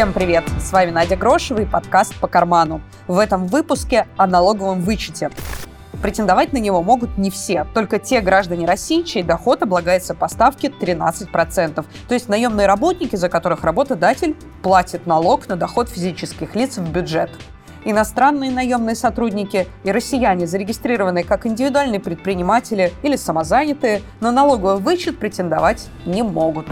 Всем привет! С вами Надя Грошева и подкаст «По карману». В этом выпуске о налоговом вычете. Претендовать на него могут не все, только те граждане России, чей доход облагается по ставке 13%. То есть наемные работники, за которых работодатель платит налог на доход физических лиц в бюджет. Иностранные наемные сотрудники и россияне, зарегистрированные как индивидуальные предприниматели или самозанятые, на налоговый вычет претендовать не могут.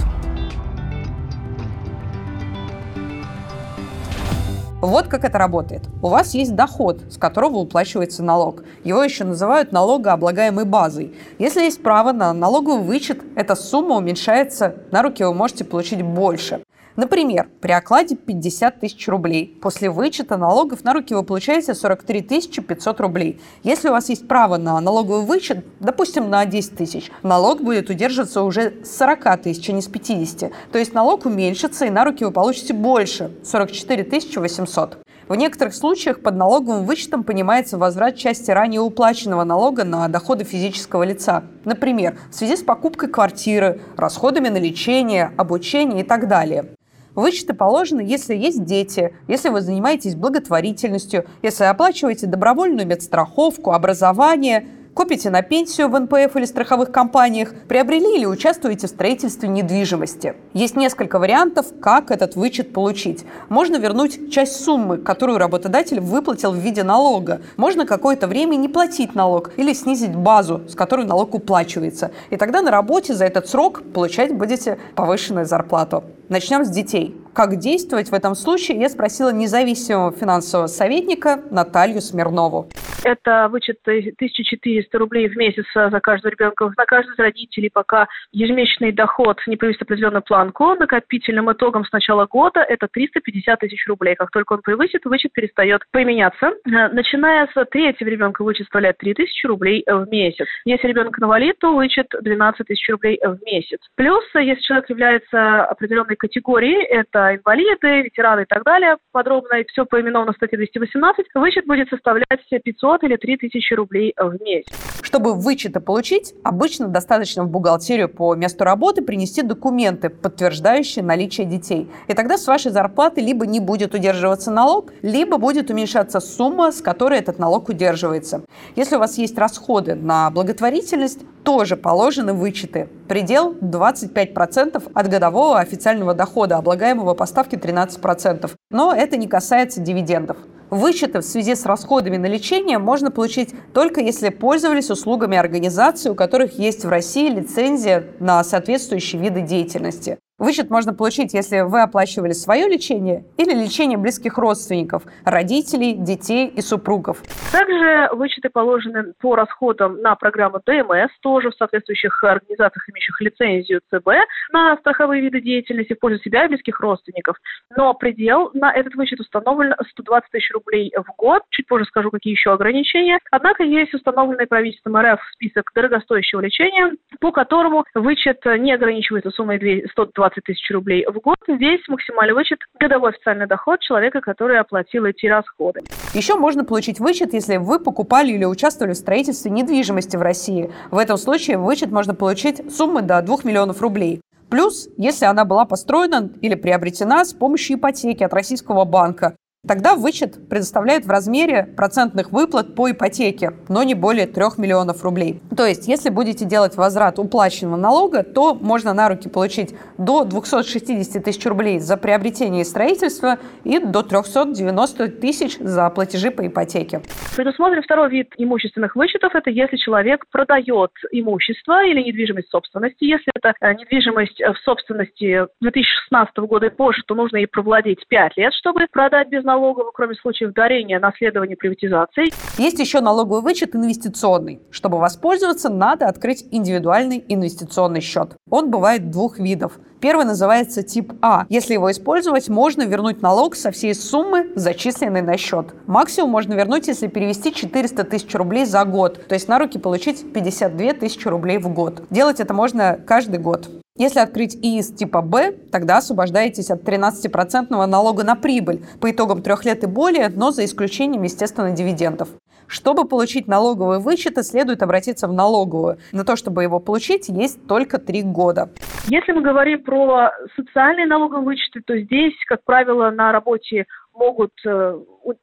Вот как это работает. У вас есть доход, с которого выплачивается налог. Его еще называют налогооблагаемой базой. Если есть право на налоговый вычет, эта сумма уменьшается, на руки вы можете получить больше. Например, при окладе 50 тысяч рублей. После вычета налогов на руки вы получаете 43 500 рублей. Если у вас есть право на налоговый вычет, допустим, на 10 тысяч, налог будет удерживаться уже с 40 тысяч, а не с 50. То есть налог уменьшится, и на руки вы получите больше – 44 800. В некоторых случаях под налоговым вычетом понимается возврат части ранее уплаченного налога на доходы физического лица. Например, в связи с покупкой квартиры, расходами на лечение, обучение и так далее. Вычеты положены, если есть дети, если вы занимаетесь благотворительностью, если оплачиваете добровольную медстраховку, образование, копите на пенсию в НПФ или страховых компаниях, приобрели или участвуете в строительстве недвижимости. Есть несколько вариантов, как этот вычет получить. Можно вернуть часть суммы, которую работодатель выплатил в виде налога. Можно какое-то время не платить налог или снизить базу, с которой налог уплачивается. И тогда на работе за этот срок получать будете повышенную зарплату. Начнем с детей. Как действовать в этом случае, я спросила независимого финансового советника Наталью Смирнову. Это вычет 1400 рублей в месяц за каждого ребенка на каждого из родителей, пока ежемесячный доход не превысит определенную планку. Накопительным итогом с начала года это 350 тысяч рублей. Как только он превысит, вычет перестает применяться. Начиная с третьего ребенка вычет составляет 3000 рублей в месяц. Если ребенок инвалид, то вычет 12 тысяч рублей в месяц. Плюс, если человек является определенной категорией, это инвалиды, ветераны и так далее, подробно и все поименовано в статье 218, вычет будет составлять 500 или 3000 рублей в месяц. Чтобы вычеты получить, обычно достаточно в бухгалтерию по месту работы принести документы, подтверждающие наличие детей. И тогда с вашей зарплаты либо не будет удерживаться налог, либо будет уменьшаться сумма, с которой этот налог удерживается. Если у вас есть расходы на благотворительность, тоже положены вычеты. Предел 25% от годового официального дохода, облагаемого по ставке 13%. Но это не касается дивидендов. Вычеты в связи с расходами на лечение можно получить только если пользовались услугами организаций, у которых есть в России лицензия на соответствующие виды деятельности. Вычет можно получить, если вы оплачивали свое лечение или лечение близких родственников, родителей, детей и супругов. Также вычеты положены по расходам на программу ДМС, тоже в соответствующих организациях, имеющих лицензию ЦБ, на страховые виды деятельности в пользу себя и близких родственников. Но предел на этот вычет установлен 120 тысяч рублей в год. Чуть позже скажу, какие еще ограничения. Однако есть установленный правительством РФ список дорогостоящего лечения, по которому вычет не ограничивается суммой 120 20 тысяч рублей в год. Здесь максимальный вычет – годовой официальный доход человека, который оплатил эти расходы. Еще можно получить вычет, если вы покупали или участвовали в строительстве недвижимости в России. В этом случае вычет можно получить суммы до 2 миллионов рублей. Плюс, если она была построена или приобретена с помощью ипотеки от российского банка, Тогда вычет предоставляет в размере процентных выплат по ипотеке, но не более 3 миллионов рублей. То есть, если будете делать возврат уплаченного налога, то можно на руки получить до 260 тысяч рублей за приобретение и строительство и до 390 тысяч за платежи по ипотеке. Предусмотрен второй вид имущественных вычетов. Это если человек продает имущество или недвижимость собственности. Если это э, недвижимость в собственности 2016 года и позже, то нужно ей провладеть 5 лет, чтобы продать без налогового, кроме случаев дарения, наследования, приватизации. Есть еще налоговый вычет инвестиционный. Чтобы воспользоваться, надо открыть индивидуальный инвестиционный счет. Он бывает двух видов. Первый называется тип А. Если его использовать, можно вернуть налог со всей суммы, зачисленной на счет. Максимум можно вернуть, если перевести 400 тысяч рублей за год, то есть на руки получить 52 тысячи рублей в год. Делать это можно каждый год. Если открыть ИИС типа Б, тогда освобождаетесь от 13% налога на прибыль по итогам трех лет и более, но за исключением, естественно, дивидендов. Чтобы получить налоговые вычеты, следует обратиться в налоговую. На то, чтобы его получить, есть только три года. Если мы говорим про социальные налоговые вычеты, то здесь, как правило, на работе могут э,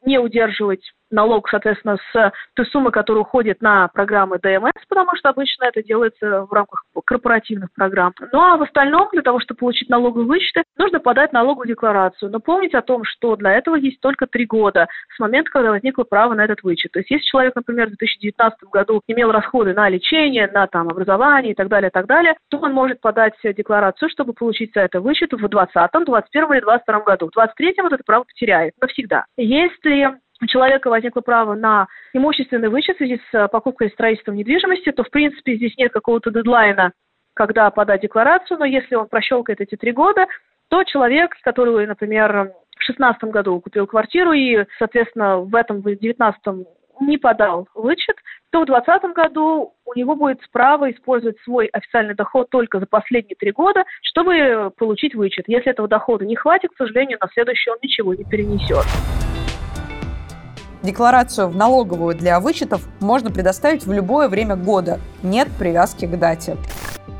не удерживать налог, соответственно, с той суммы, которая уходит на программы ДМС, потому что обычно это делается в рамках корпоративных программ. Ну а в остальном, для того, чтобы получить налоговые вычеты, нужно подать налоговую декларацию. Но помнить о том, что для этого есть только три года с момента, когда возникло право на этот вычет. То есть если человек, например, в 2019 году имел расходы на лечение, на там, образование и так далее, так далее, то он может подать декларацию, чтобы получить за это вычет в 2020, 2021 или 2022 году. В 2023 вот это право потеряет навсегда. Если у человека возникло право на имущественный вычет в связи с э, покупкой и строительством недвижимости, то, в принципе, здесь нет какого-то дедлайна, когда подать декларацию, но если он прощелкает эти три года, то человек, который, например, в 2016 году купил квартиру и, соответственно, в этом, в 2019 не подал вычет, то в 2020 году у него будет право использовать свой официальный доход только за последние три года, чтобы получить вычет. Если этого дохода не хватит, к сожалению, на следующий он ничего не перенесет. Декларацию в налоговую для вычетов можно предоставить в любое время года. Нет привязки к дате.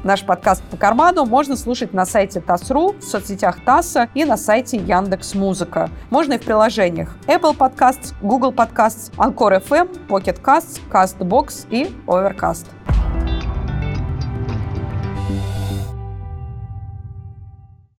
Наш подкаст по карману можно слушать на сайте ТАСС.ру, в соцсетях ТАССа и на сайте Яндекс Музыка. Можно и в приложениях Apple Podcasts, Google Podcasts, Anchor FM, Pocket Casts, CastBox и Overcast.